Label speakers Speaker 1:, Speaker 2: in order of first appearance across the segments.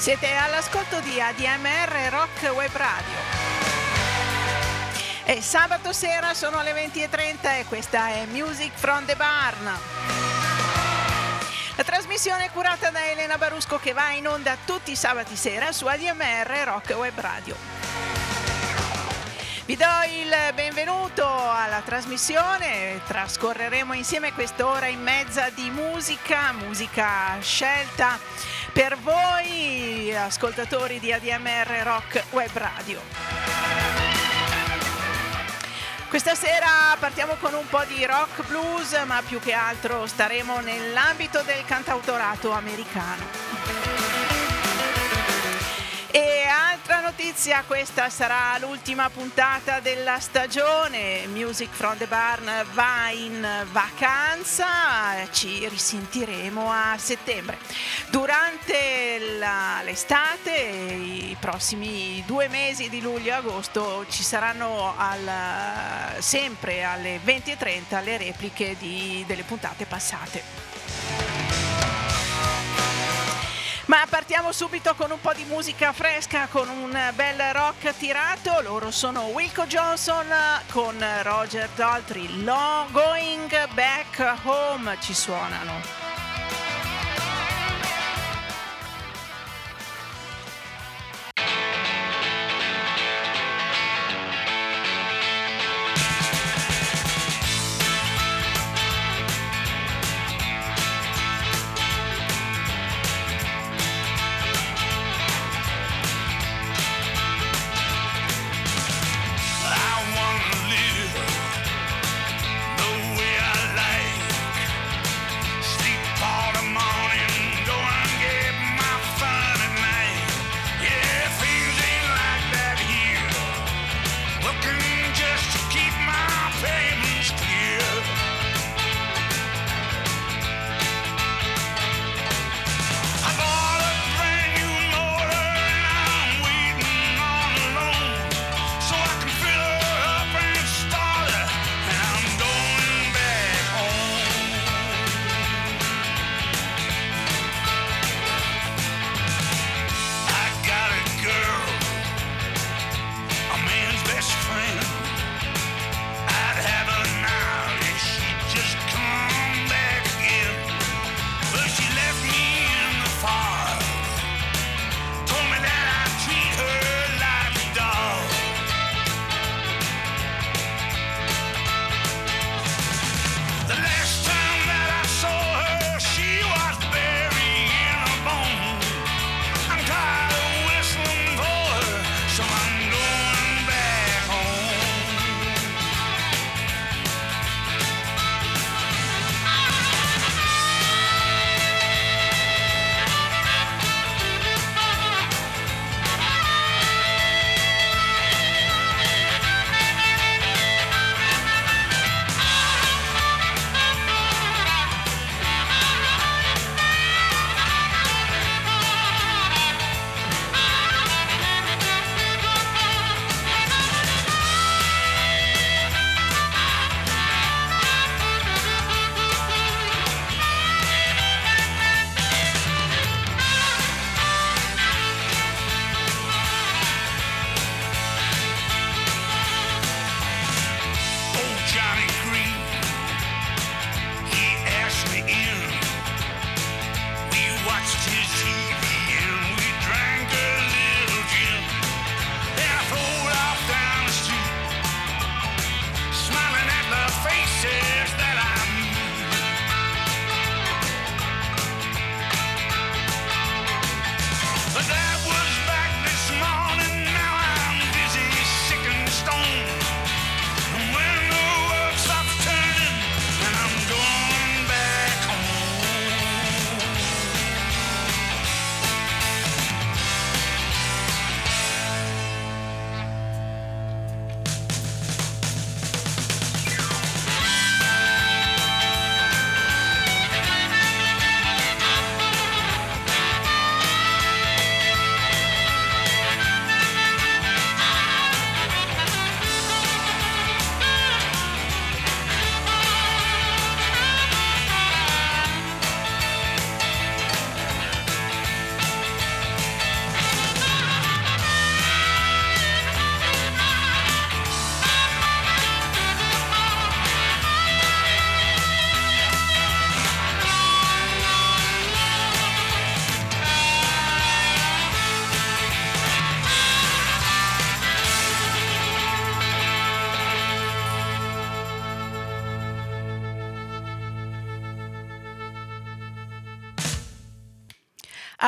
Speaker 1: Siete all'ascolto di ADMR Rock Web Radio. E sabato sera sono le 20.30 e questa è Music from the Barn. La trasmissione è curata da Elena Barusco che va in onda tutti i sabati sera su ADMR Rock Web Radio. Vi do il benvenuto alla trasmissione, trascorreremo insieme quest'ora e mezza di musica, musica scelta per voi ascoltatori di ADMR Rock Web Radio. Questa sera partiamo con un po' di rock blues, ma più che altro staremo nell'ambito del cantautorato americano. E notizia, questa sarà l'ultima puntata della stagione. Music from the Barn va in vacanza, ci risentiremo a settembre. Durante la, l'estate, i prossimi due mesi di luglio e agosto ci saranno al, sempre alle 20.30 le repliche di, delle puntate passate. Ma partiamo subito con un po' di musica fresca, con un bel rock tirato. Loro sono Wilco Johnson con Roger Daltrey. Long Going Back Home ci suonano.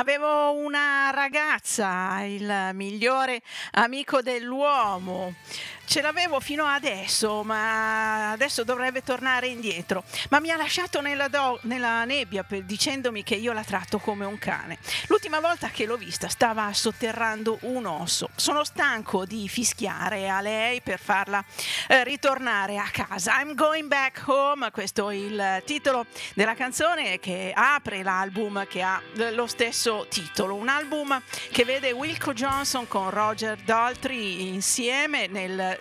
Speaker 1: Avevo una ragazza, il migliore amico dell'uomo. Ce l'avevo fino adesso, ma adesso dovrebbe tornare indietro. Ma mi ha lasciato nella, do- nella nebbia per, dicendomi che io la tratto come un cane. L'ultima volta che l'ho vista stava sotterrando un osso. Sono stanco di fischiare a lei per farla eh, ritornare a casa. I'm going back home, questo è il titolo della canzone che apre l'album che ha lo stesso titolo. Un album che vede Wilco Johnson con Roger Daltrey insieme nel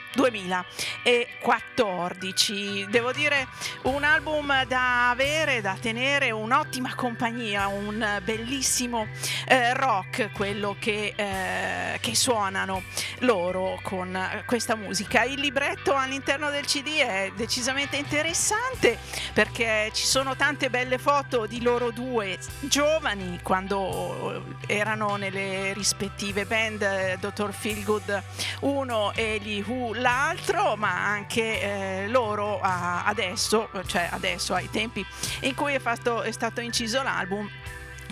Speaker 1: 2014. Devo dire un album da avere, da tenere, un'ottima compagnia, un bellissimo eh, rock, quello che, eh, che, suonano loro con questa musica. Il libretto all'interno del CD è decisamente interessante perché ci sono tante belle foto di loro due giovani quando erano nelle rispettive band, eh, Dr. Feelgood 1 e gli Who l'altro, ma anche eh, loro a, adesso, cioè adesso ai tempi in cui è, fatto, è stato inciso l'album,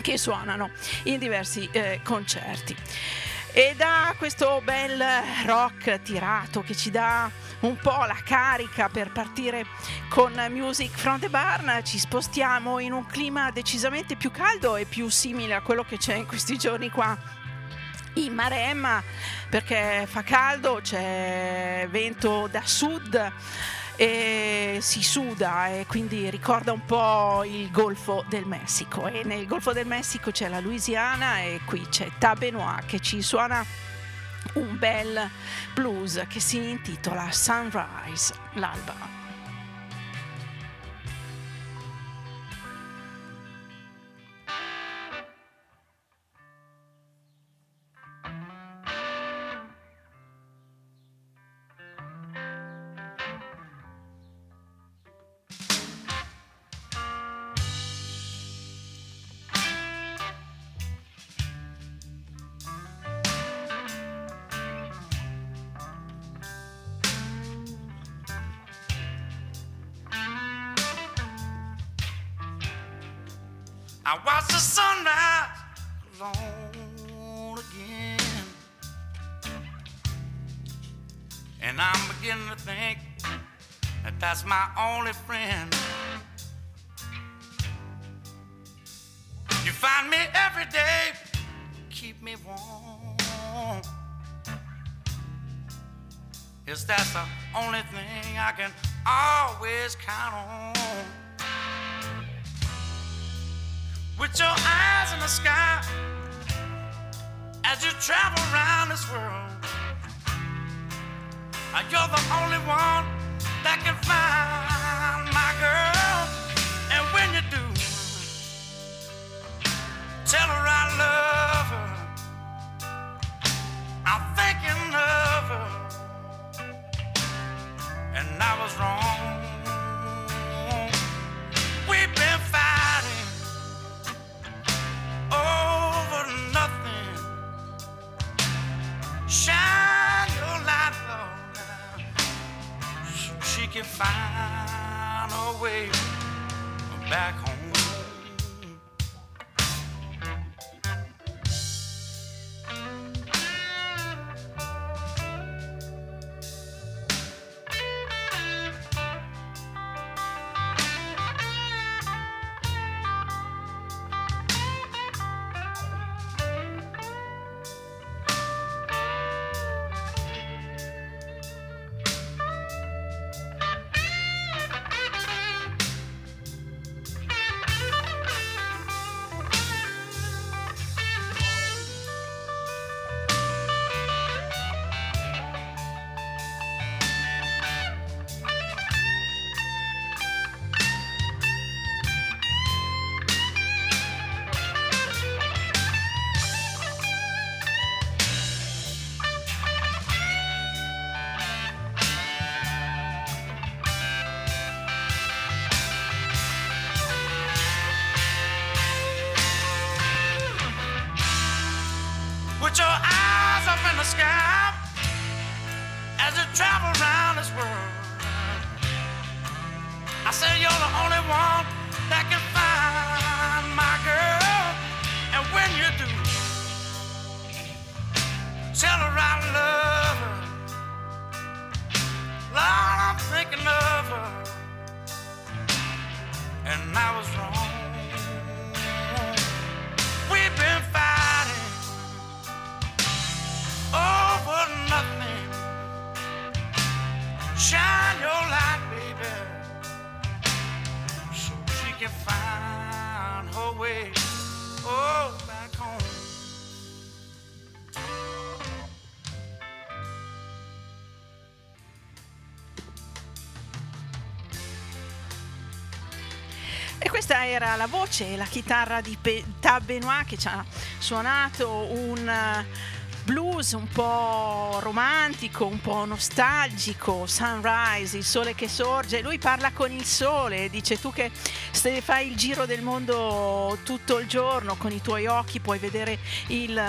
Speaker 1: che suonano in diversi eh, concerti. E da questo bel rock tirato che ci dà un po' la carica per partire con Music from the Barn, ci spostiamo in un clima decisamente più caldo e più simile a quello che c'è in questi giorni qua in Maremma perché fa caldo, c'è vento da sud e si suda e quindi ricorda un po' il Golfo del Messico e nel Golfo del Messico c'è la Louisiana e qui c'è Tabenois che ci suona un bel blues che si intitola Sunrise, l'alba.
Speaker 2: Era la voce e la chitarra di Tab Benoit che ci ha suonato un blues un po' romantico, un po' nostalgico, sunrise, il sole che sorge, lui parla con il sole, dice tu che fai il giro del mondo tutto il giorno con i tuoi occhi puoi vedere il,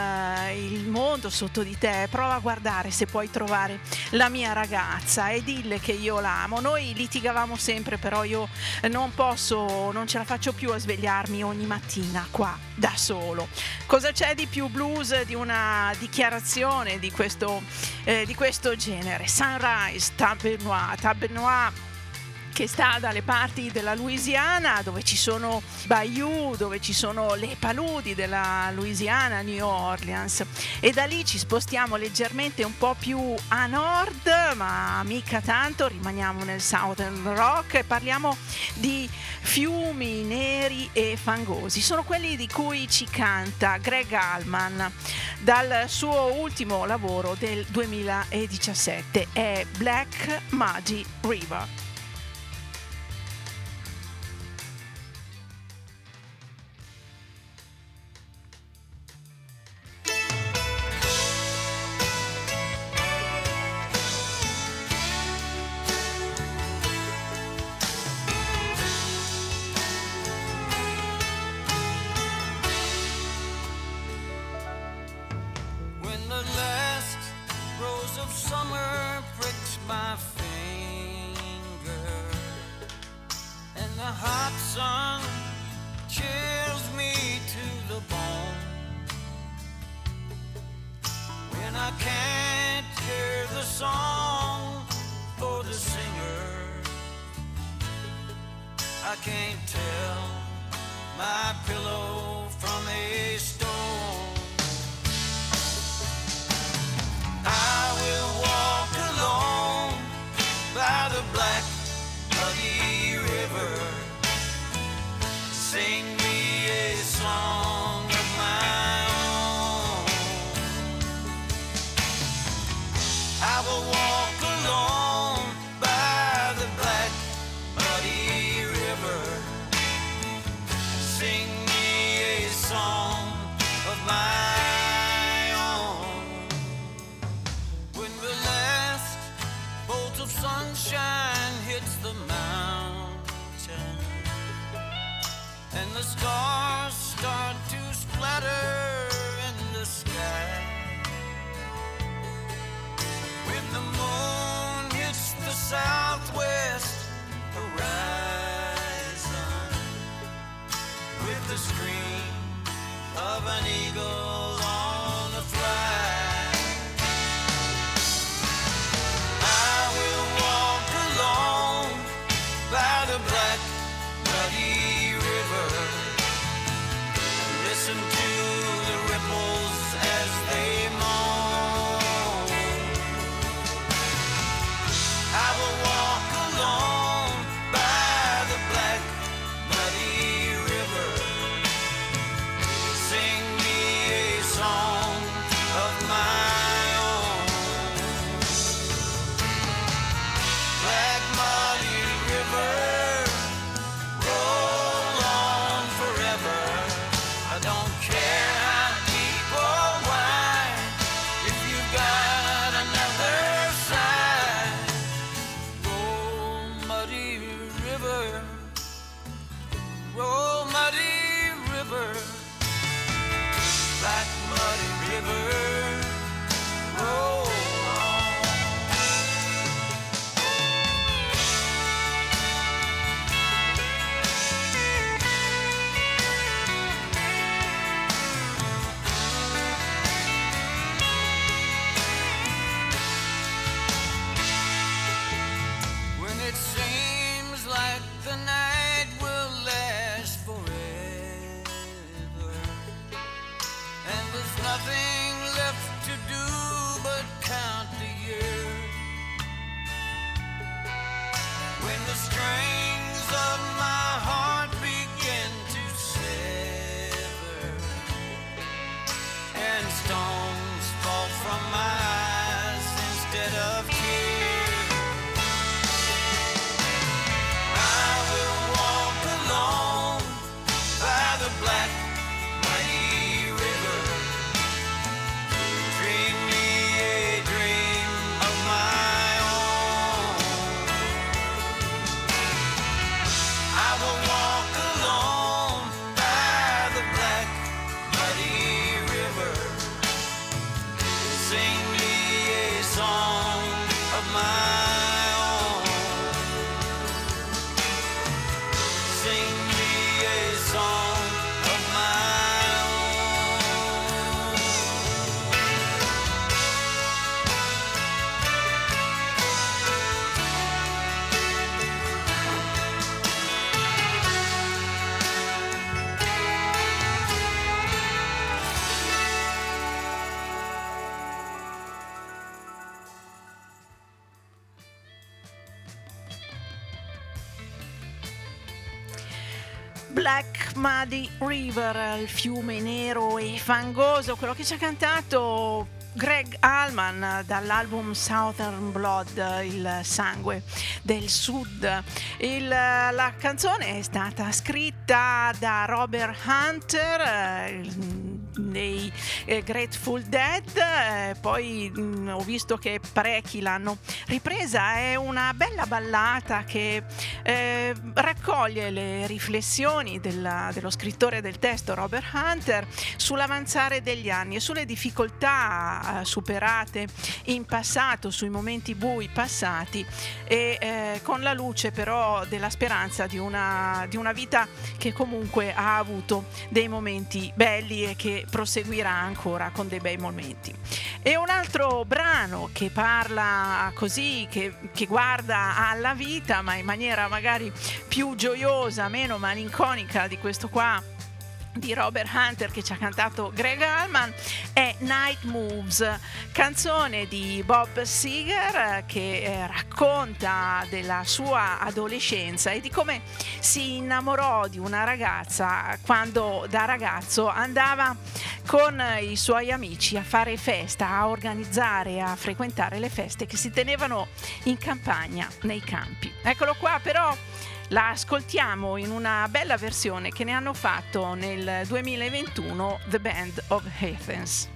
Speaker 2: il mondo sotto di te, prova a guardare se puoi trovare la mia ragazza e dille che io l'amo. Noi litigavamo sempre, però io non posso, non ce la faccio più a svegliarmi ogni mattina qua da solo. Cosa c'è di più blues di una dichiarazione? di questo, eh, di questo genere. Sunrise, Tab Noir, Tab Noir che sta dalle parti della Louisiana, dove ci sono Bayou, dove ci sono le paludi della Louisiana, New Orleans. E da lì ci spostiamo leggermente un po' più a nord, ma mica tanto, rimaniamo nel Southern Rock e parliamo di fiumi neri e fangosi. Sono quelli di cui ci canta Greg Allman dal suo ultimo lavoro del 2017, è Black Muddy River.
Speaker 1: I can't hear the song for the singer. I can't tell. Muddy River, il fiume nero e fangoso, quello che ci ha cantato Greg Allman dall'album Southern Blood, il sangue del sud. Il, la canzone è stata scritta da Robert Hunter, dei eh, Grateful Dead, eh, poi mh, mm, ho visto che parecchi l'hanno ripresa, è una bella ballata che eh, raccoglie le riflessioni della, dello scrittore del testo Robert Hunter sull'avanzare degli anni e sulle difficoltà eh, superate in passato, sui momenti bui passati e eh, con la luce però della speranza di una, di una vita che comunque ha avuto dei momenti belli e che proseguirà ancora con dei bei momenti. E un altro brano che parla così, che, che guarda alla vita, ma in maniera magari più gioiosa, meno malinconica di questo qua di Robert Hunter che ci ha cantato Greg Allman è Night Moves, canzone di Bob Seger che eh, racconta della sua adolescenza e di come si innamorò di una ragazza quando da ragazzo andava con i suoi amici a fare festa, a organizzare, a frequentare le feste che si tenevano in campagna, nei campi. Eccolo qua però la ascoltiamo in una bella versione che ne hanno fatto nel 2021 The Band of Athens.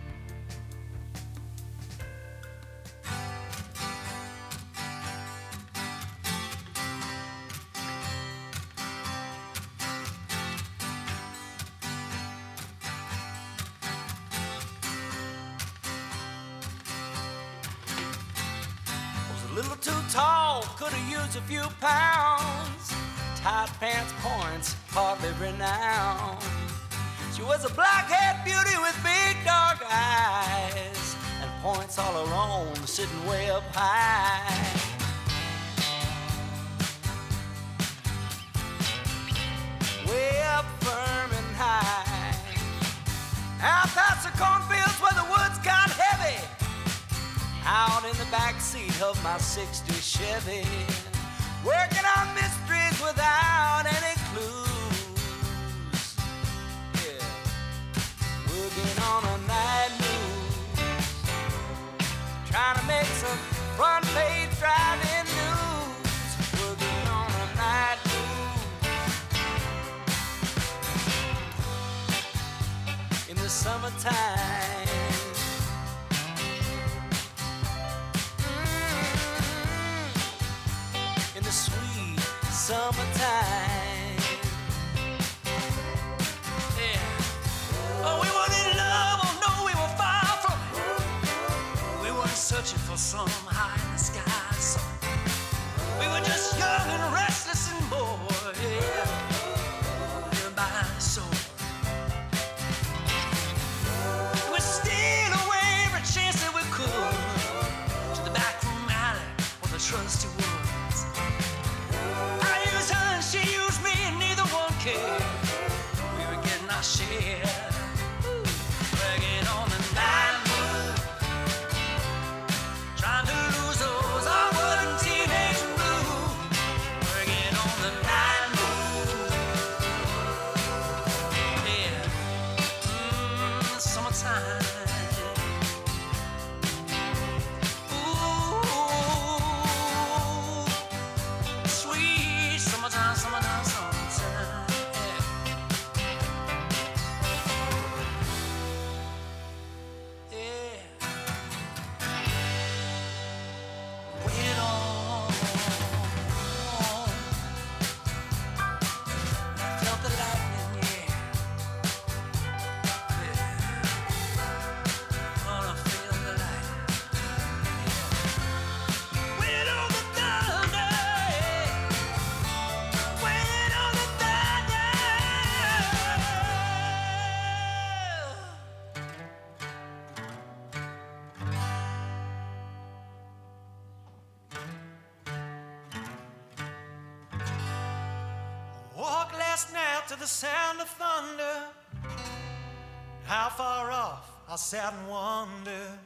Speaker 3: Sat and wondered.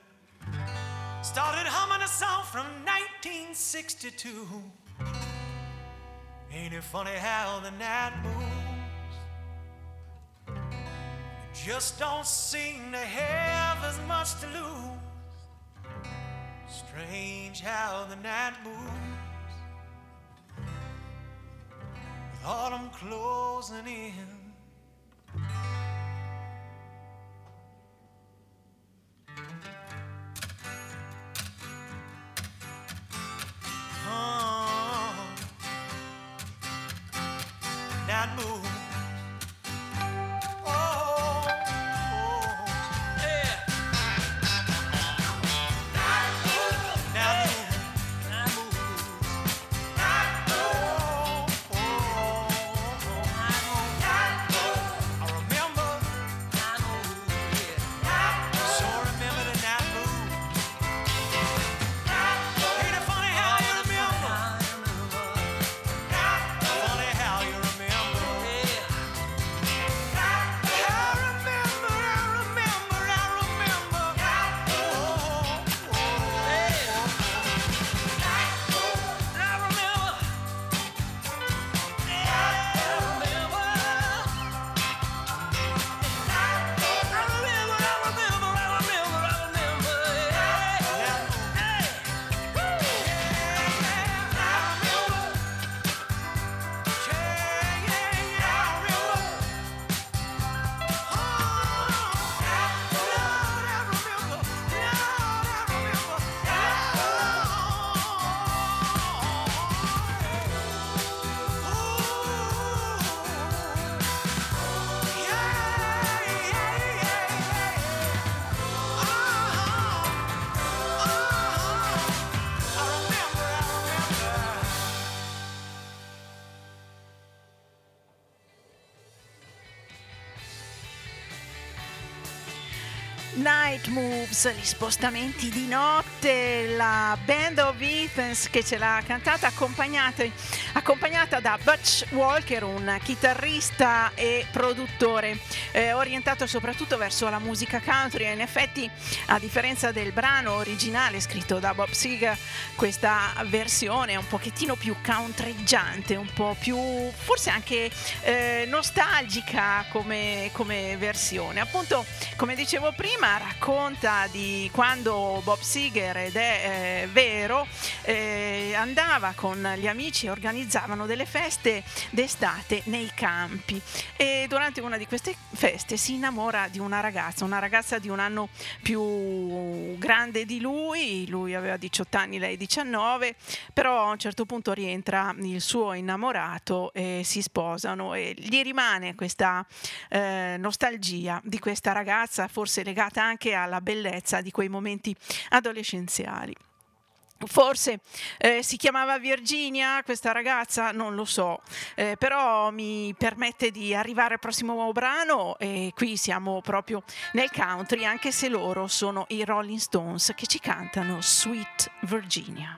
Speaker 3: Started humming a song from 1962. Ain't it funny how the night moves? You just don't seem to have as much to lose. Strange how the night moves with autumn closing in. Night Moves,
Speaker 1: gli spostamenti di notte, la Band of Ethans che ce l'ha cantata accompagnata, da Butch Walker, un chitarrista e produttore eh, orientato soprattutto verso la musica country e in effetti a differenza del brano originale scritto da Bob Seger questa versione è un pochettino più countreggiante, un po' più forse anche eh, nostalgica come, come versione. Appunto, come dicevo prima, racconta di quando Bob Seger, ed è eh, vero, eh, andava con gli amici e organizzavano delle feste d'estate nei campi. E durante una di queste feste si innamora di una ragazza, una ragazza di un anno più grande di lui, lui aveva 18 anni, lei 19, però a un certo punto rientra il suo innamorato e si sposano e gli rimane questa eh, nostalgia di questa ragazza, forse legata anche alla bellezza di quei momenti adolescenziali. Forse eh, si chiamava Virginia questa ragazza, non lo so, eh, però mi permette di arrivare al prossimo brano e qui siamo proprio nel country, anche se loro sono i Rolling Stones che ci cantano Sweet Virginia.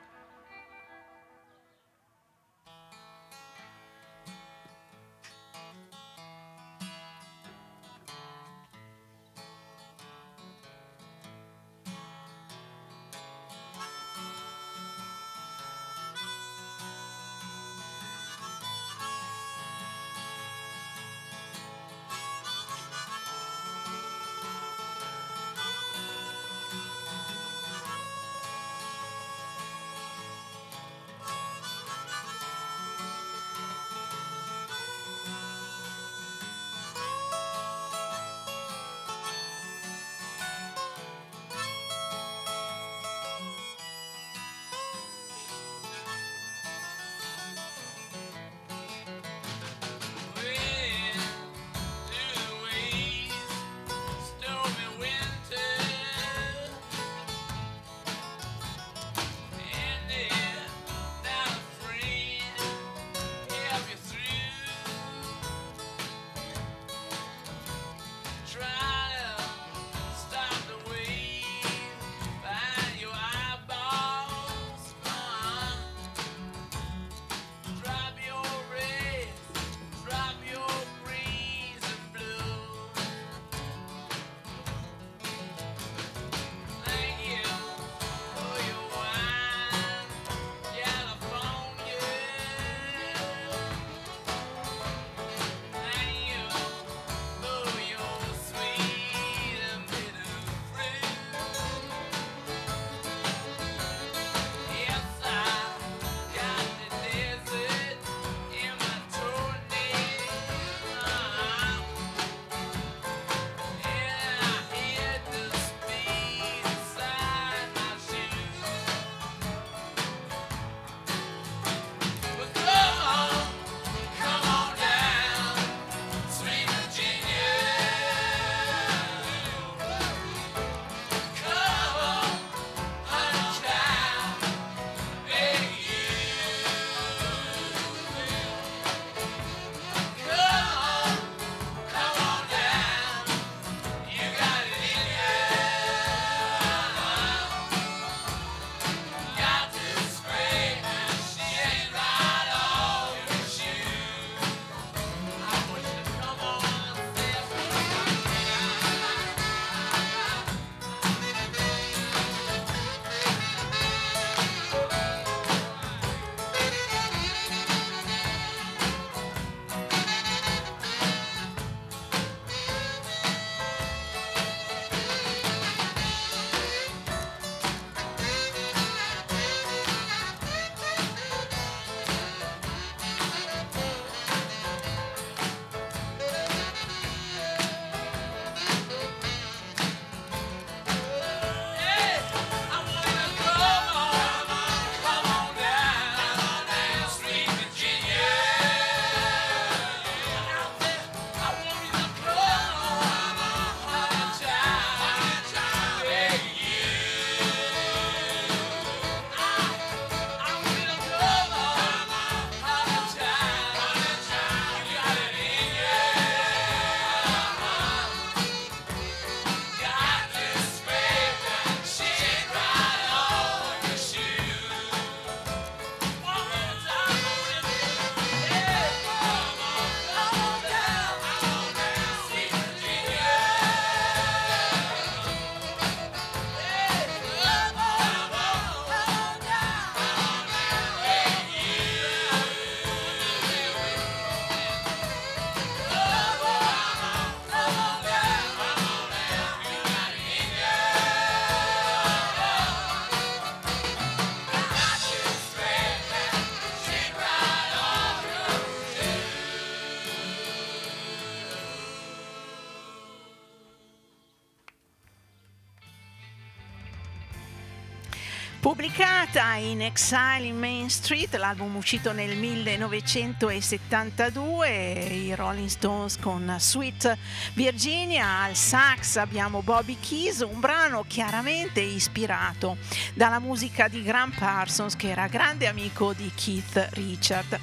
Speaker 1: Pubblicata in Exile in Main Street, l'album uscito nel 1972, i Rolling Stones con Sweet Virginia, al sax abbiamo Bobby Keys, un brano chiaramente ispirato dalla musica di Graham Parsons che era grande amico di Keith Richard.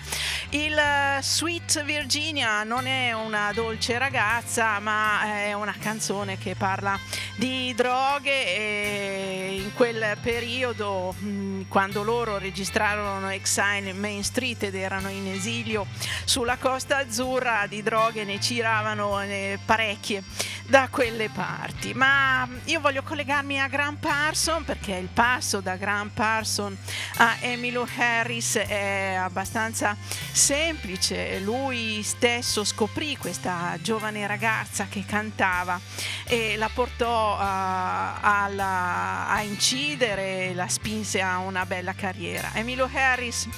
Speaker 1: Il Sweet Virginia non è una dolce ragazza ma è una canzone che parla di droghe e in quel periodo quando, mm, quando loro registrarono Exile in Main Street ed erano in esilio sulla Costa Azzurra, di droghe ne giravano eh, parecchie da quelle parti. Ma io voglio collegarmi a Graham Parson perché il passo da Graham Parson a Emilio Harris è abbastanza semplice. Lui stesso scoprì questa giovane ragazza che cantava e la portò uh, alla, a incidere, la spinse a una bella carriera. Emilio Harris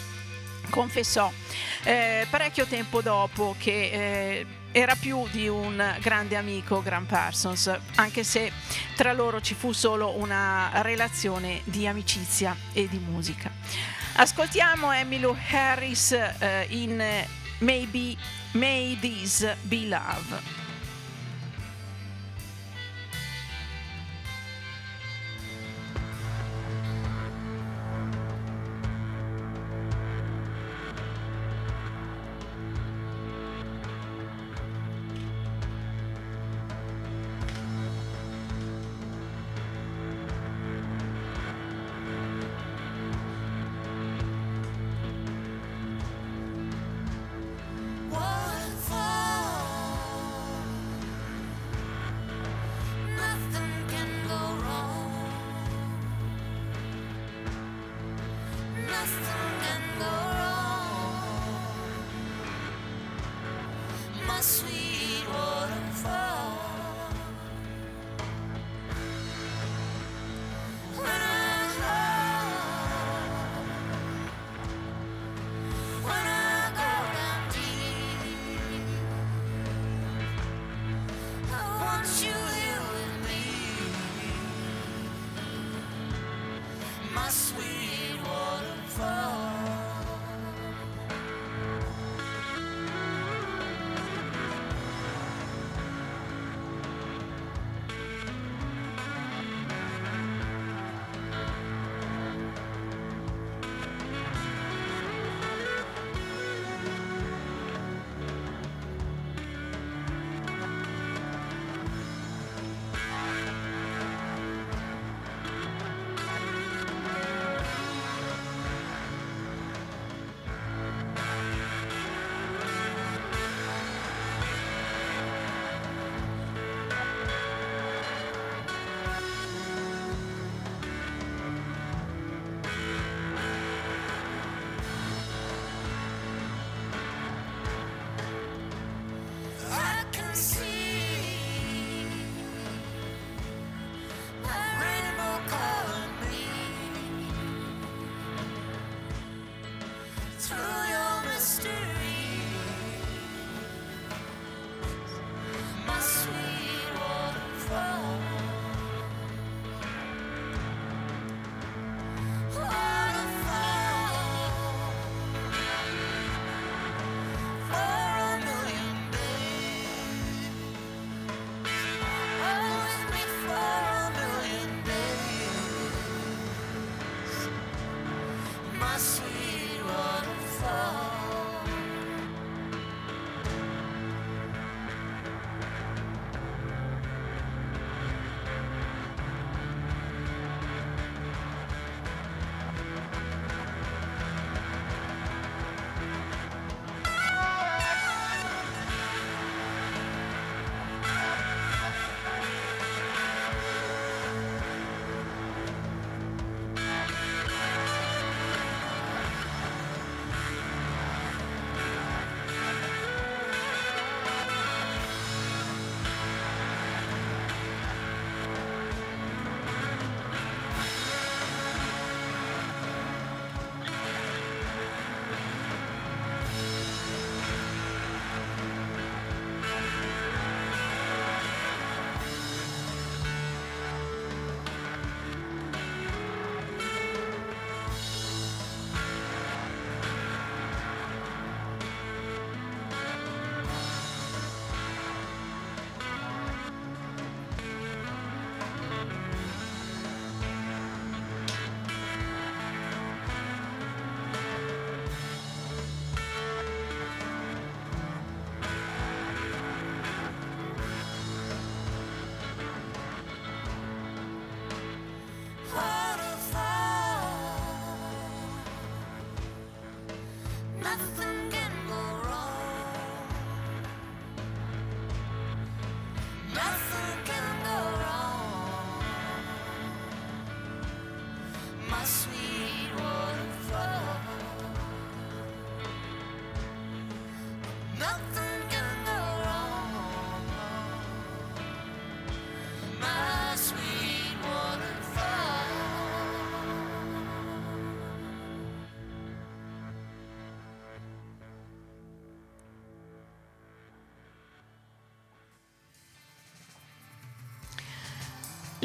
Speaker 1: confessò eh, parecchio tempo dopo che eh, era più di un grande amico Graham Parsons, anche se tra loro ci fu solo una relazione di amicizia e di musica. Ascoltiamo Emilio Harris eh, in Maybe May This Be Love.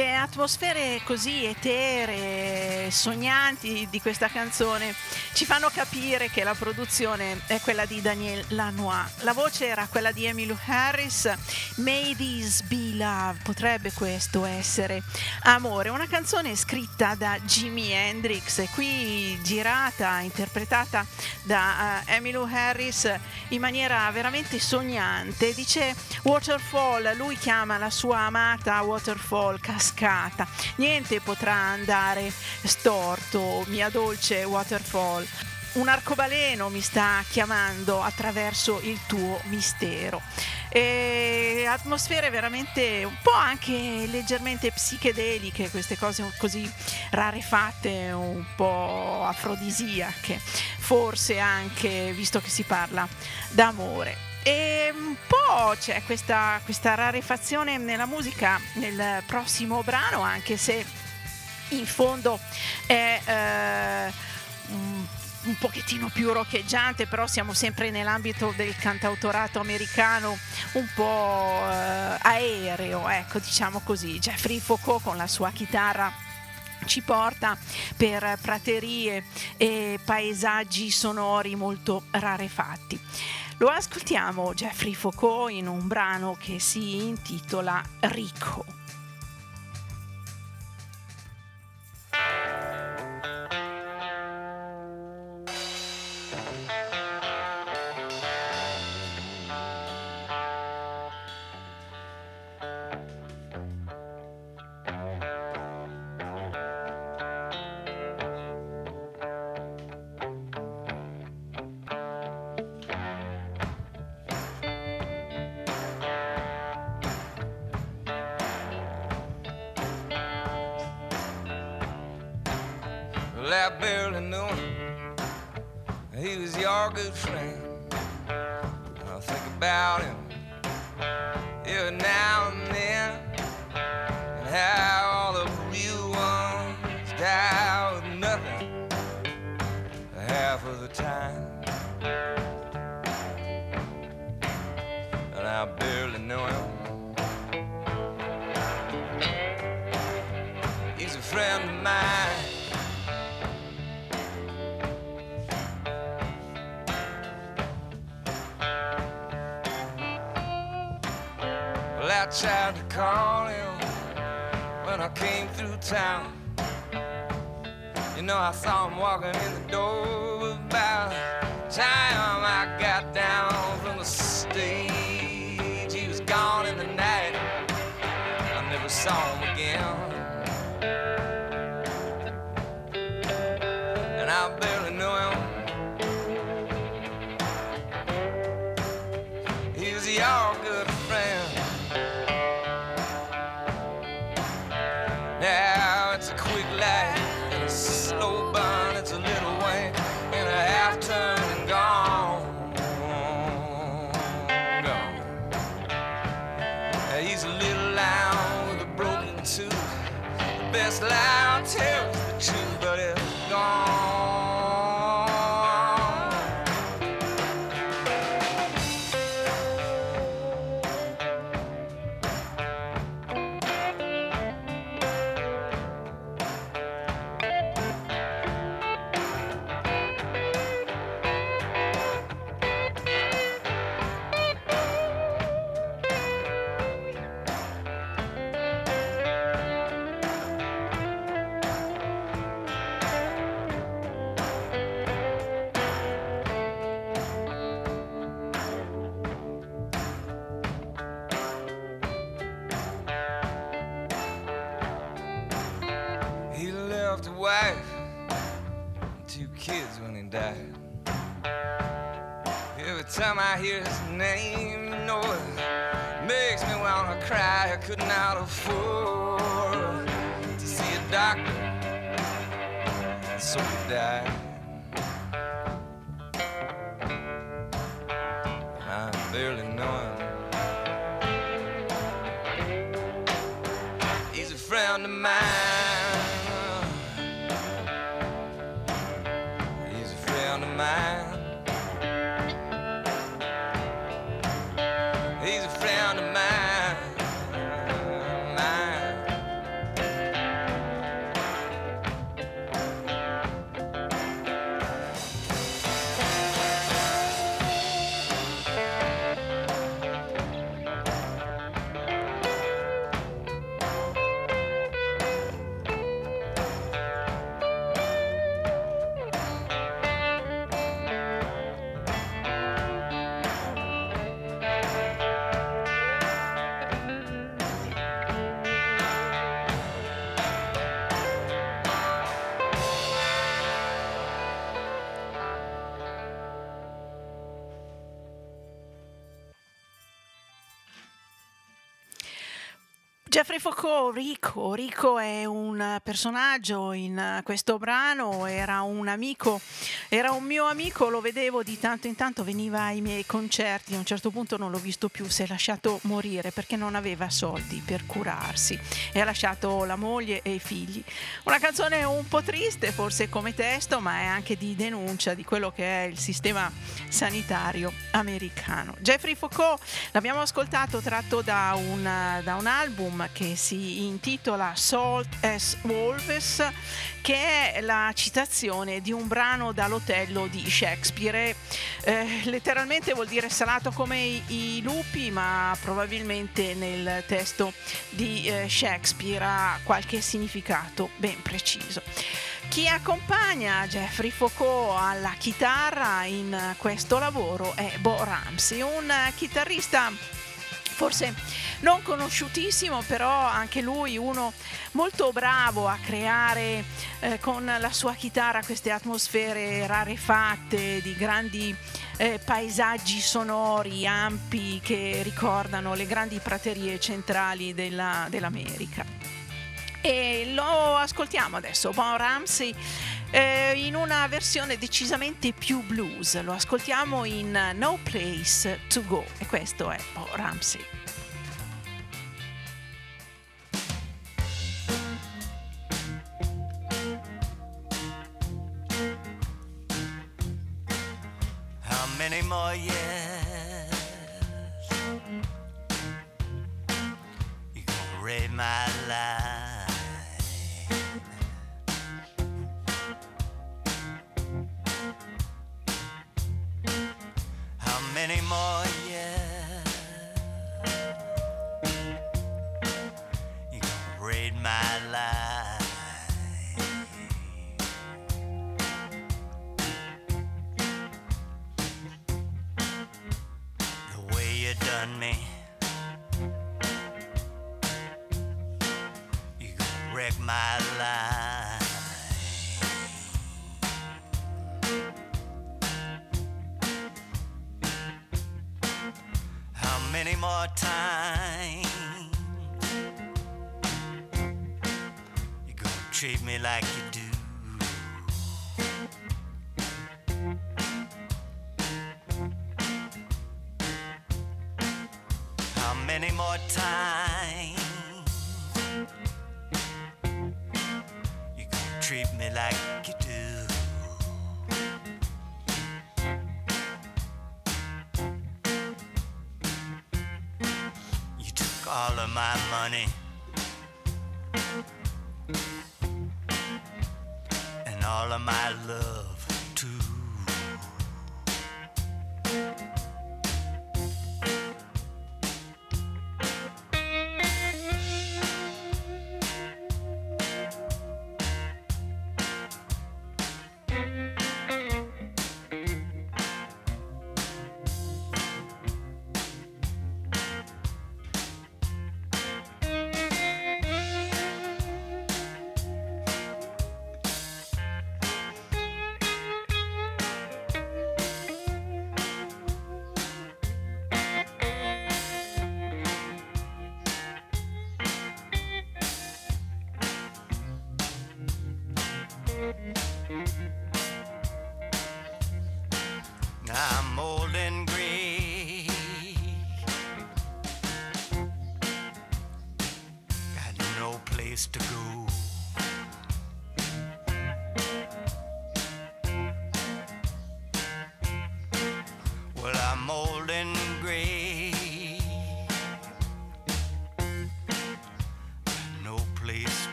Speaker 1: Le atmosfere così eteree, sognanti di questa canzone ci fanno capire che la produzione è quella di Daniel Lanois. La voce era quella di Emmylou Harris. May this be love. Potrebbe questo essere amore. Una canzone scritta da Jimi Hendrix e qui girata, interpretata da uh, Emmylou Harris in maniera veramente sognante. Dice Waterfall, lui chiama la sua amata Waterfall cascata. Niente potrà andare storto, mia dolce Waterfall un arcobaleno mi sta chiamando attraverso il tuo mistero. E atmosfere veramente un po' anche leggermente psichedeliche, queste cose così rarefatte, un po' afrodisiache, forse anche visto che si parla d'amore. E un po' c'è questa, questa rarefazione nella musica nel prossimo brano, anche se in fondo è eh, un un pochettino più roccheggiante, però siamo sempre nell'ambito del cantautorato americano un po' eh, aereo, ecco, diciamo così. Jeffrey Foucault con la sua chitarra ci porta per praterie e paesaggi sonori molto rarefatti. Lo ascoltiamo Jeffrey Foucault in un brano che si intitola Ricco.
Speaker 4: Well, I barely knew him. He was your good friend. I think about him every now and then, and how all the real ones die with nothing half of the time. And I barely know him. He's a friend. call him when I came through town. You know, I saw him walking in the door about time. could not afford to see a doctor, so he died.
Speaker 1: Jeffrey Foucault, Rico. Rico è un personaggio in questo brano, era un amico, era un mio amico, lo vedevo di tanto in tanto, veniva ai miei concerti, a un certo punto non l'ho visto più, si è lasciato morire perché non aveva soldi per curarsi e ha lasciato la moglie e i figli. Una canzone un po' triste forse come testo, ma è anche di denuncia di quello che è il sistema sanitario americano. Jeffrey Foucault l'abbiamo ascoltato tratto da un, da un album che si intitola Salt as Wolves, che è la citazione di un brano dall'Otello di Shakespeare. Eh, letteralmente vuol dire salato come i, i, lupi, ma probabilmente nel testo di eh, Shakespeare ha qualche significato ben preciso. Chi accompagna Jeffrey Foucault alla chitarra in questo lavoro è Bo Ramsey, un chitarrista forse non conosciutissimo, però anche lui uno molto bravo a creare eh, con la sua chitarra queste atmosfere rarefatte di grandi eh, paesaggi sonori ampi che ricordano le grandi praterie centrali della, dell'America. E lo ascoltiamo adesso, Bon Ramsey. Eh, in una versione decisamente più blues, lo ascoltiamo in No Place to Go e questo è Bon Ramsey.
Speaker 2: many more years. You gonna raid my life. Many more more times You're gonna treat me like you do?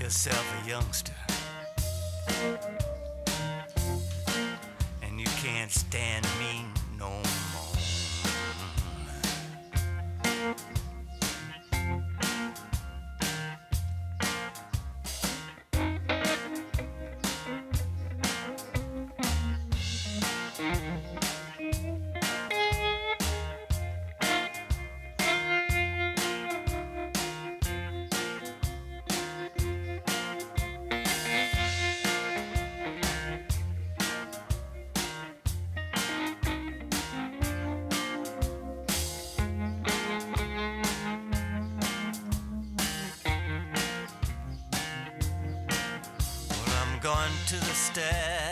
Speaker 2: Yourself a youngster.
Speaker 3: Going to the stairs.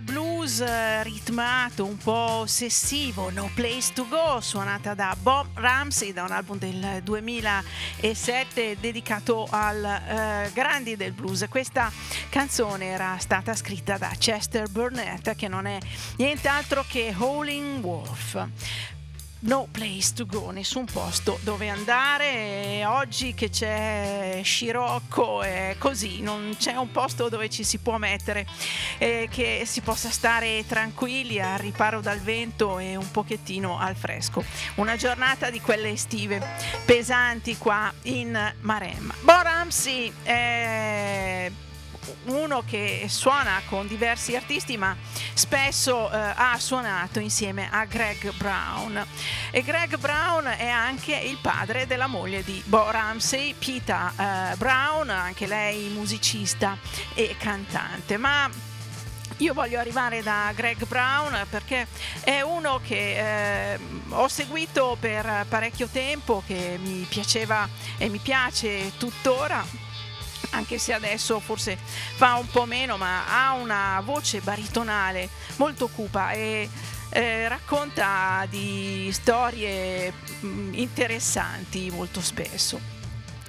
Speaker 1: Blues eh, ritmato, un po' ossessivo, No Place to Go, suonata da Bob Ramsey da un album del 2007 dedicato al eh, grandi del blues. Questa canzone era stata scritta da Chester Burnett, che non è nient'altro che Howling Wolf. No place to go, nessun posto dove andare. Oggi che c'è Scirocco è così, non c'è un posto dove ci si può mettere, eh, che si possa stare tranquilli al riparo dal vento e un pochettino al fresco. Una giornata di quelle estive pesanti qua in Maremma. Bo Ramsey è uno che suona con diversi artisti ma spesso eh, ha suonato insieme a Greg Brown. E Greg Brown è anche il padre della moglie di Bo Ramsey, Pita eh, Brown, anche lei musicista e cantante. Ma io voglio arrivare da Greg Brown perché è uno che eh, ho seguito per parecchio tempo, che mi piaceva e mi piace tuttora anche se adesso forse fa un po' meno, ma ha una voce baritonale molto cupa e eh, racconta di storie mh, interessanti molto spesso.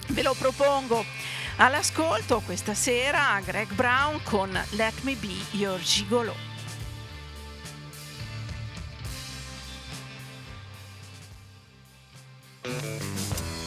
Speaker 1: Ve lo propongo all'ascolto questa sera Greg Brown con Let Me Be Your Gigolo.
Speaker 5: Let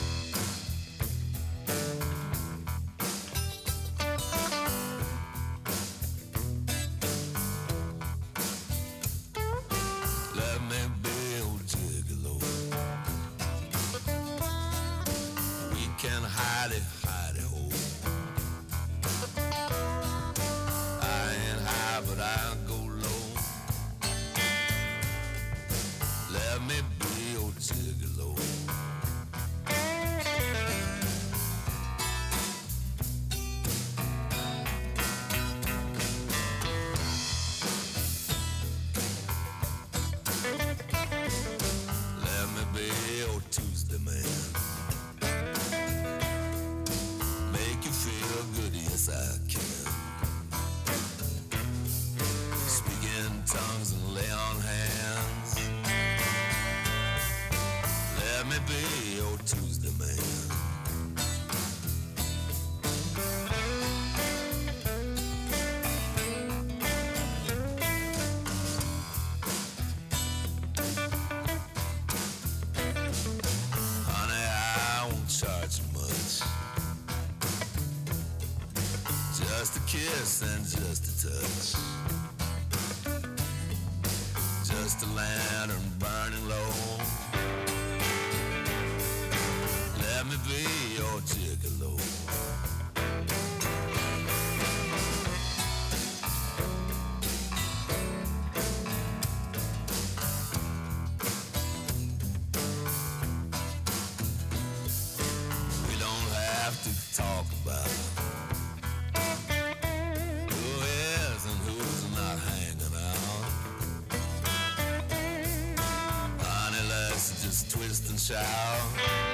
Speaker 5: sound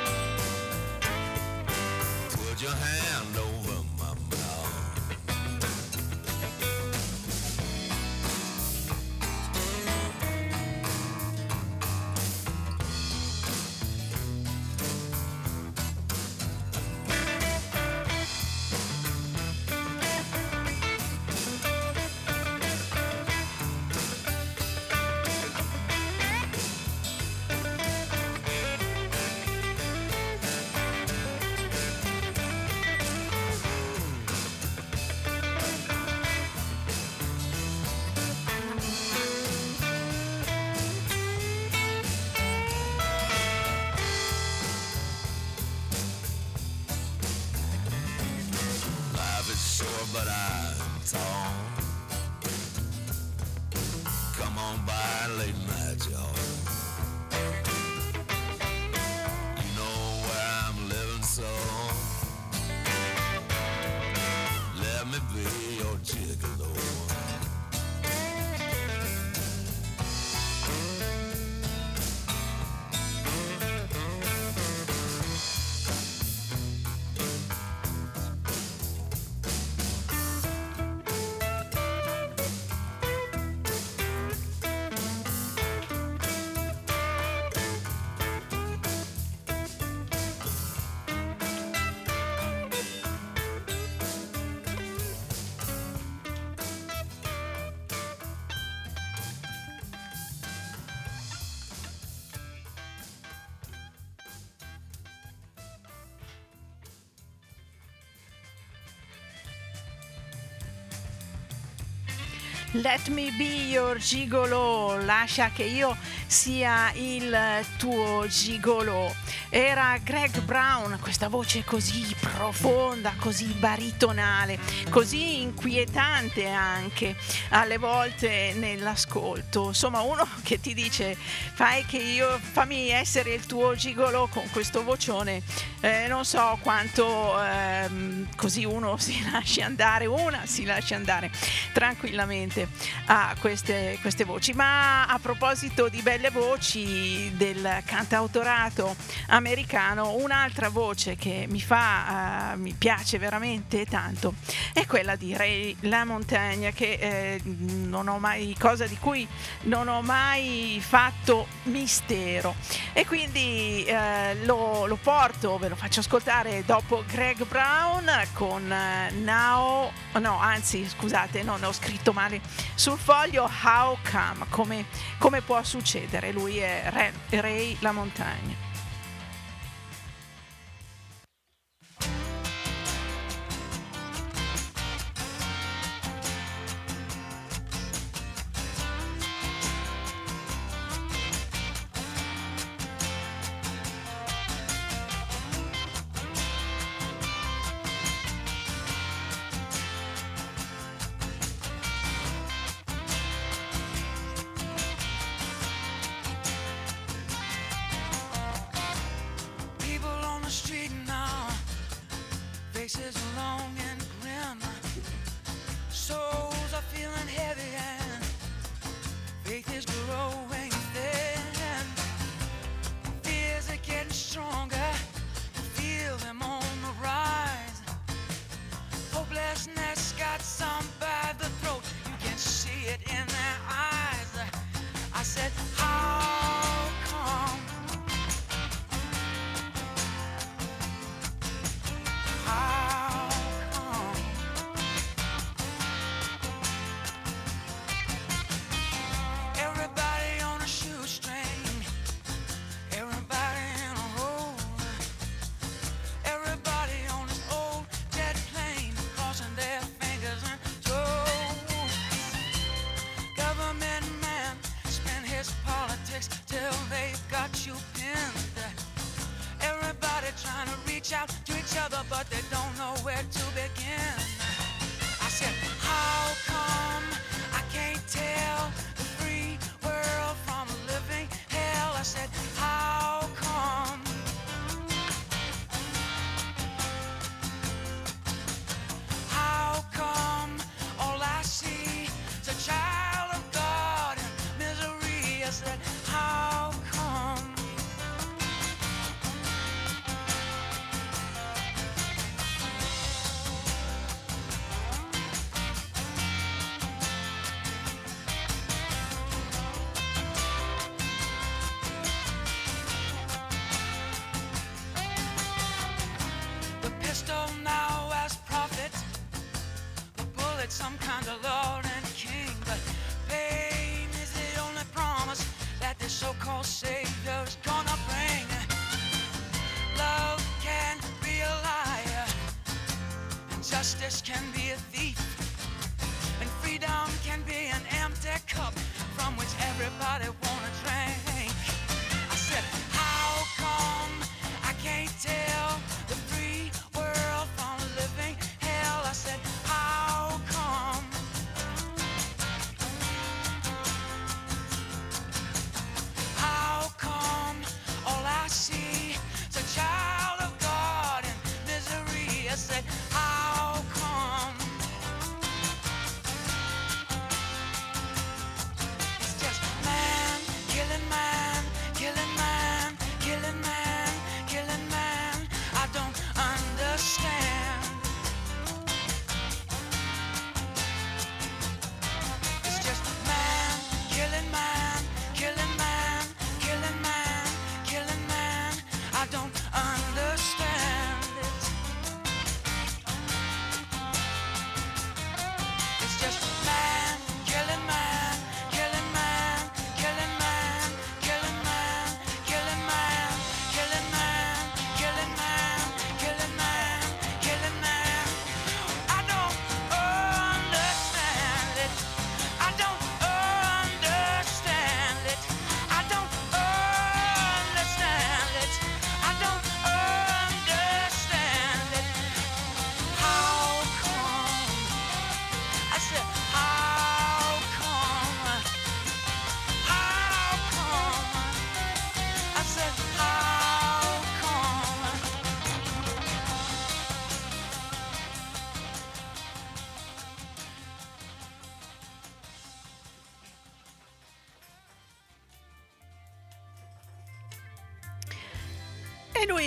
Speaker 5: Let me be your gigolo,
Speaker 1: lascia che io sia il tuo gigolo. Era Greg Brown, questa voce così profonda, così baritonale, così inquietante anche alle volte nell'ascolto. Insomma, uno che ti dice fai che io fammi essere il tuo gigolo con questo vocione, eh, non so quanto ehm, così uno si lasci andare, una si lascia andare tranquillamente a queste, queste voci. Ma a proposito di belle voci del cantautorato americano, un'altra voce che mi fa, eh, mi piace veramente tanto è quella di Ray LaMontagne, che eh, non ho mai, cosa di cui non ho mai fatto mistero. E quindi eh, lo, lo porto, ve lo faccio ascoltare dopo Greg Brown con eh, Now, no, anzi, scusate, non ho scritto male sul foglio How Come, come, come può succedere. Lui è Ray, Ray LaMontagne.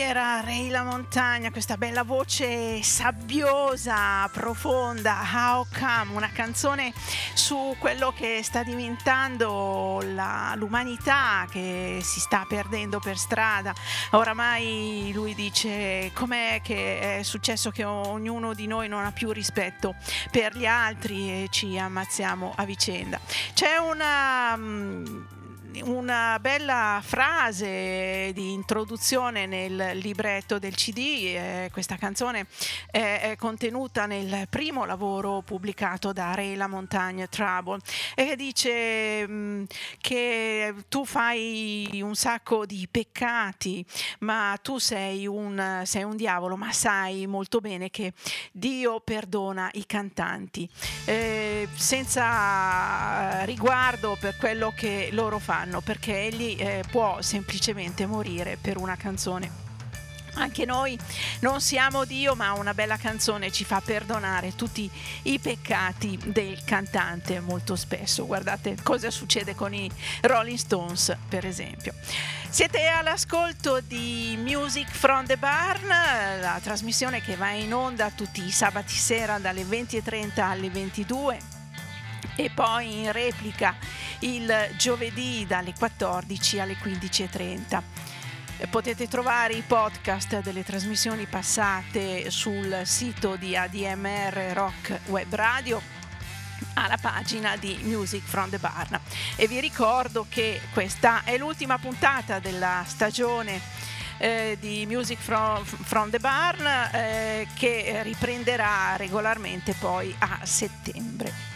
Speaker 1: Era Ray La Montagna, questa bella voce sabbiosa, profonda, How Come, una canzone su quello che sta diventando la- l'umanità che si sta perdendo per strada. Oramai lui dice com'è che è successo che ognuno di noi non ha più rispetto per gli altri e ci ammazziamo a vicenda. C'è una... mm, una bella frase di introduzione nel libretto del CD, eh, questa canzone è, è contenuta nel primo lavoro pubblicato da Ray La Montagne Trouble e dice mh, che tu fai un sacco di peccati, ma tu sei un, sei un diavolo, ma sai molto bene che Dio perdona i cantanti, eh, senza riguardo per quello che loro fanno, perché egli eh, può semplicemente morire per una canzone. Anche noi non siamo Dio, ma una bella canzone ci fa perdonare tutti i peccati del cantante molto spesso. Guardate cosa succede con i Rolling Stones, per esempio. Siete all'ascolto di Music from the Barn, la trasmissione che va in onda tutti i sabati sera dalle 20.30 alle 22 e poi in replica il giovedì dalle 14 alle 15.30. Eh, Potete trovare i podcast delle trasmissioni passate sul sito di ADMR Rock Web Radio alla pagina di Music from the Barn e vi ricordo che questa è l'ultima puntata della stagione eh, di Music from, from the Barn eh, che riprenderà regolarmente poi a settembre.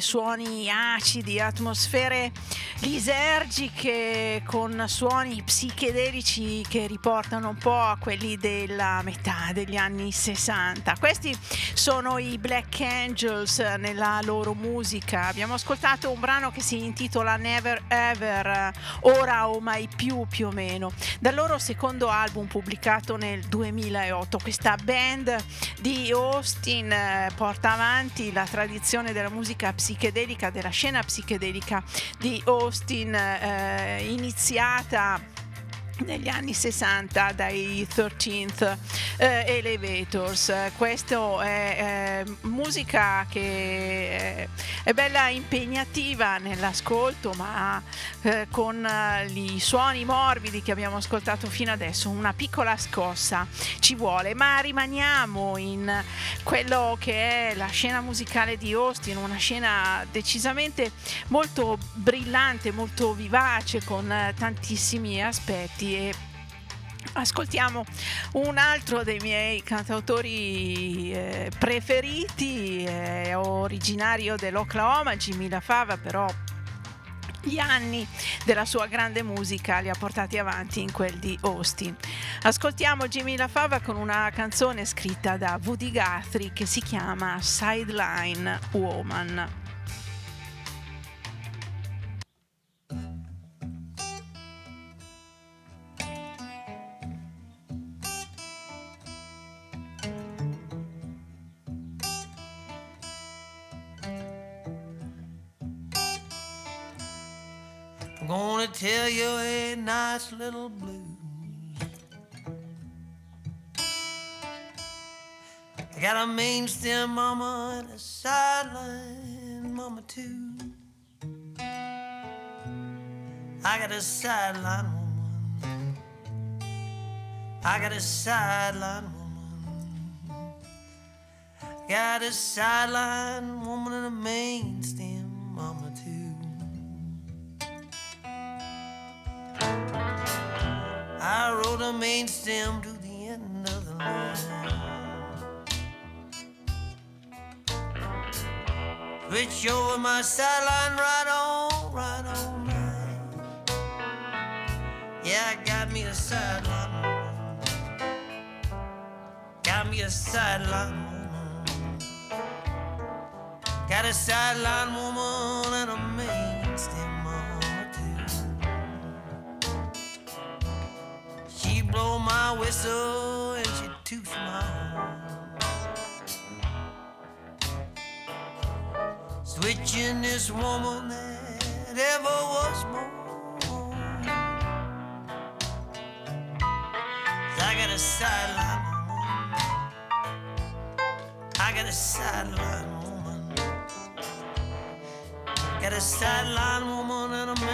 Speaker 1: Suoni acidi, atmosfere lisergiche con suoni psichedelici che riportano un po' a quelli della metà degli anni 60. Questi sono i Black Angels nella loro musica. Abbiamo ascoltato un brano che si intitola Never Ever, ora o mai più più o meno, dal loro secondo album pubblicato nel 2008. Questa band di Austin eh, porta avanti la tradizione della musica psichedelica, della scena psichedelica di Austin eh, iniziata negli anni 60 dai 13th eh, Elevators. Questa è eh, musica che è bella impegnativa nell'ascolto, ma eh, con eh, i suoni morbidi che abbiamo ascoltato fino adesso, una piccola scossa ci vuole. Ma rimaniamo in quello che è la scena musicale di Austin, una scena decisamente molto brillante, molto vivace, con eh, tantissimi aspetti e ascoltiamo un altro dei miei cantautori eh, preferiti, eh, originario dell'Oklahoma, Jimmy La Fava, però gli anni della sua grande musica li ha portati avanti in quel di Austin. Ascoltiamo Jimmy La Fava con una canzone scritta da Woody Guthrie che si chiama Sideline Woman.
Speaker 2: I'm gonna tell you a nice little blues. I got a main stem mama and a sideline mama too. I got a sideline woman. I got a sideline woman. Got a sideline woman and a main stem a main stem to the end of the line. Switch over my sideline right on, right on. Right. Yeah, I got me a sideline. Got me a sideline woman. Got a sideline woman whistle and she toots my horn. Switching this woman that ever was born. I got a sideline woman. I got a sideline woman. Got a sideline woman and a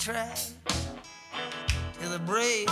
Speaker 2: blind track. Till the break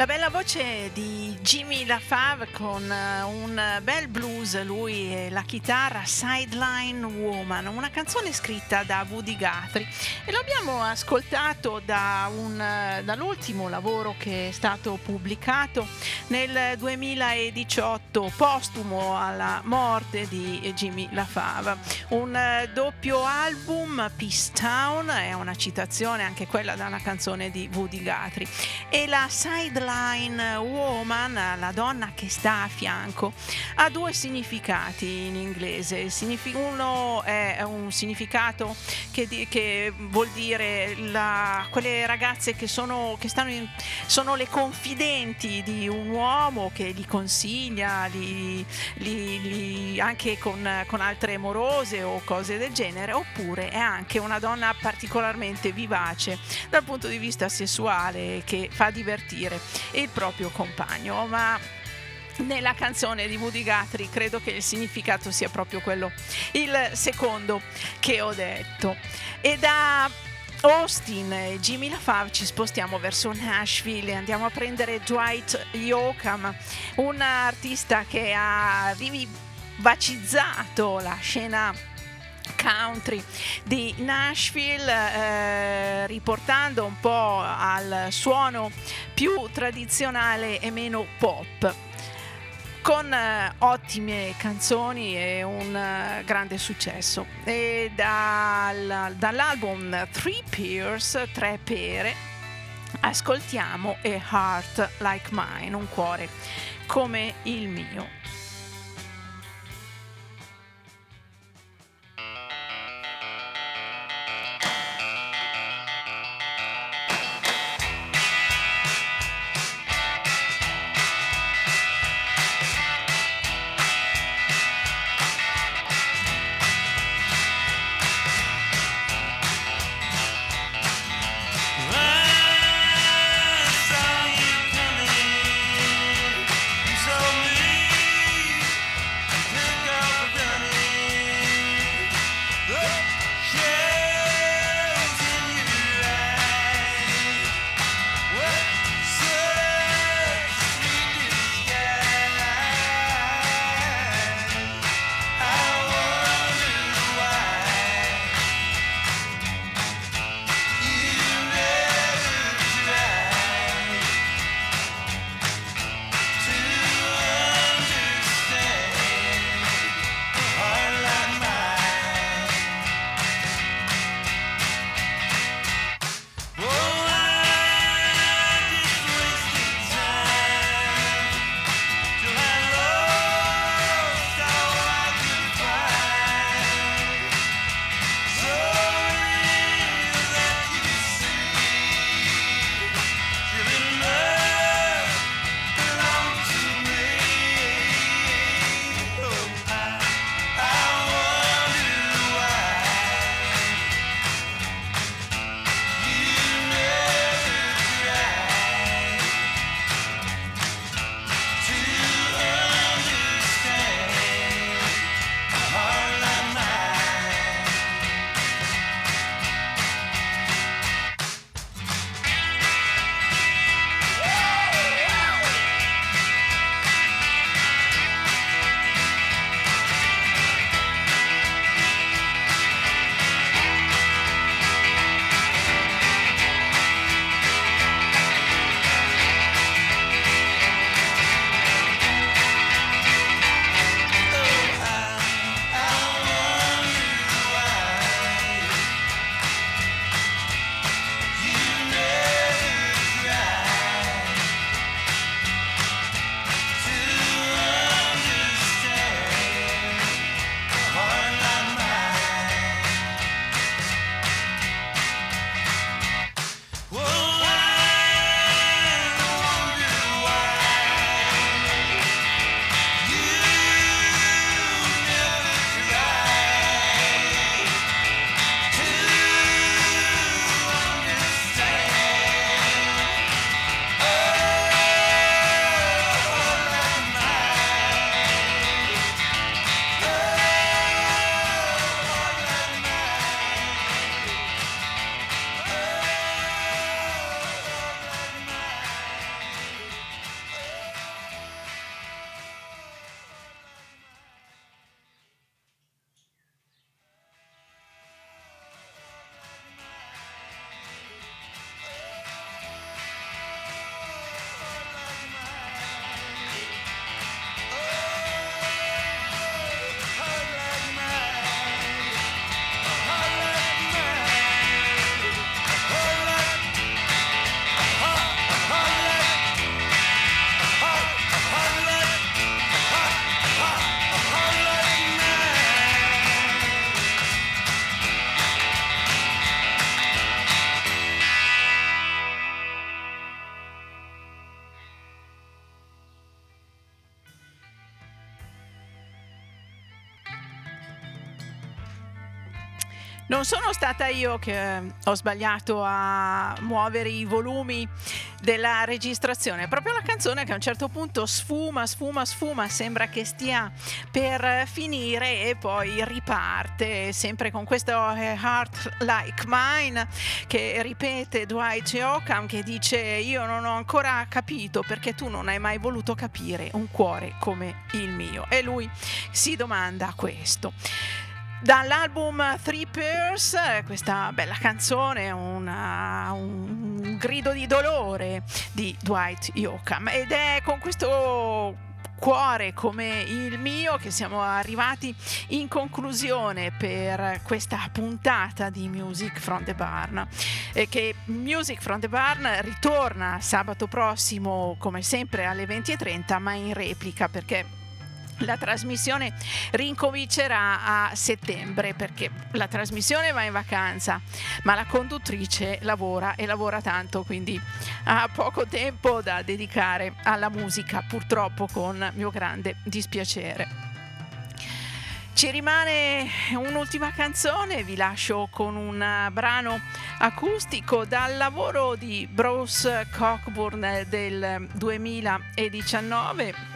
Speaker 1: La bella voce di Jimmy LaFave con eh, un bel blues, lui e la chitarra Sideline Woman, una canzone scritta da Woody Guthrie. E l'abbiamo ascoltato da un, eh, dall'ultimo lavoro che è stato pubblicato nel 2018, postumo alla morte di Jimmy LaFave. Un eh, doppio album, Peace Town, è una citazione anche quella da una canzone di Woody Guthrie e la Sideline Woman, la donna che sta a fianco, ha due significati in inglese. Uno è un significato che, che vuol dire la- quelle ragazze che, sono, che in- sono le confidenti di un uomo che li consiglia, li- li- li- anche con, con altre morose o cose del genere, oppure è anche una donna particolarmente vivace dal punto di vista sessuale che fa divertire il proprio compagno, ma nella canzone di Woody Guthrie credo che il significato sia proprio quello, il secondo che ho detto. E da Austin e Jimmy LaFave ci spostiamo verso Nashville e andiamo a prendere Dwight Yoakam, un artista che ha rivivacizzato la scena country di Nashville eh, riportando un po' al suono più tradizionale e meno pop con eh, ottime canzoni e un eh, grande successo. E dal- dall'album Three Pears tre pere ascoltiamo A Heart Like Mine un cuore come il mio sono stata io che eh, ho sbagliato a muovere i volumi della registrazione, è proprio la canzone che a un certo punto sfuma, sfuma, sfuma, sembra che stia per finire e poi riparte, sempre con questo eh, Heart Like Mine che ripete Dwight Yoakam che dice io non ho ancora capito perché tu non hai mai voluto capire un cuore come il mio e lui si domanda questo. Dall'album Three Pairs, questa bella canzone, una, un grido di dolore di Dwight Yoakam. Ed è con questo cuore come il mio che siamo arrivati in conclusione per questa puntata di Music from the Barn. E che Music from the Barn ritorna sabato prossimo come sempre alle 20.30 ma in replica perché la trasmissione rincomincerà a settembre perché la trasmissione va in vacanza, ma la conduttrice lavora e lavora tanto, quindi ha poco tempo da dedicare alla musica, purtroppo con mio grande dispiacere. Ci rimane un'ultima canzone, vi lascio con un brano acustico dal lavoro di Bruce Cockburn del 2019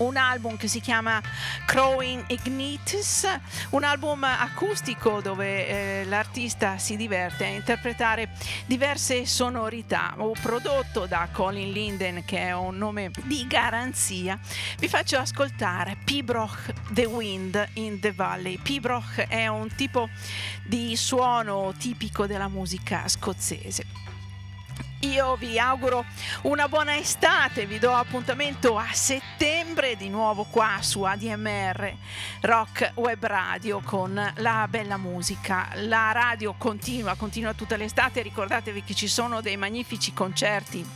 Speaker 1: un album che si chiama Crowing Ignitus, un album acustico dove eh, l'artista si diverte a interpretare diverse sonorità, prodotto da Colin Linden che è un nome di garanzia. Vi faccio ascoltare Pibroch The Wind in the Valley. Pibroch è un tipo di suono tipico della musica scozzese. Io vi auguro una buona estate, vi do appuntamento a settembre di nuovo qua su ADMR Rock Web Radio con la bella musica. La radio continua, continua tutta l'estate, ricordatevi che ci sono dei magnifici concerti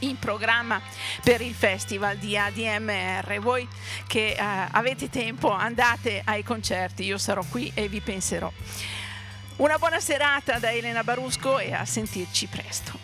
Speaker 1: in programma per il festival di ADMR. Voi che eh, avete tempo andate ai concerti, io sarò qui e vi penserò. Una buona serata da Elena Barusco e a sentirci presto.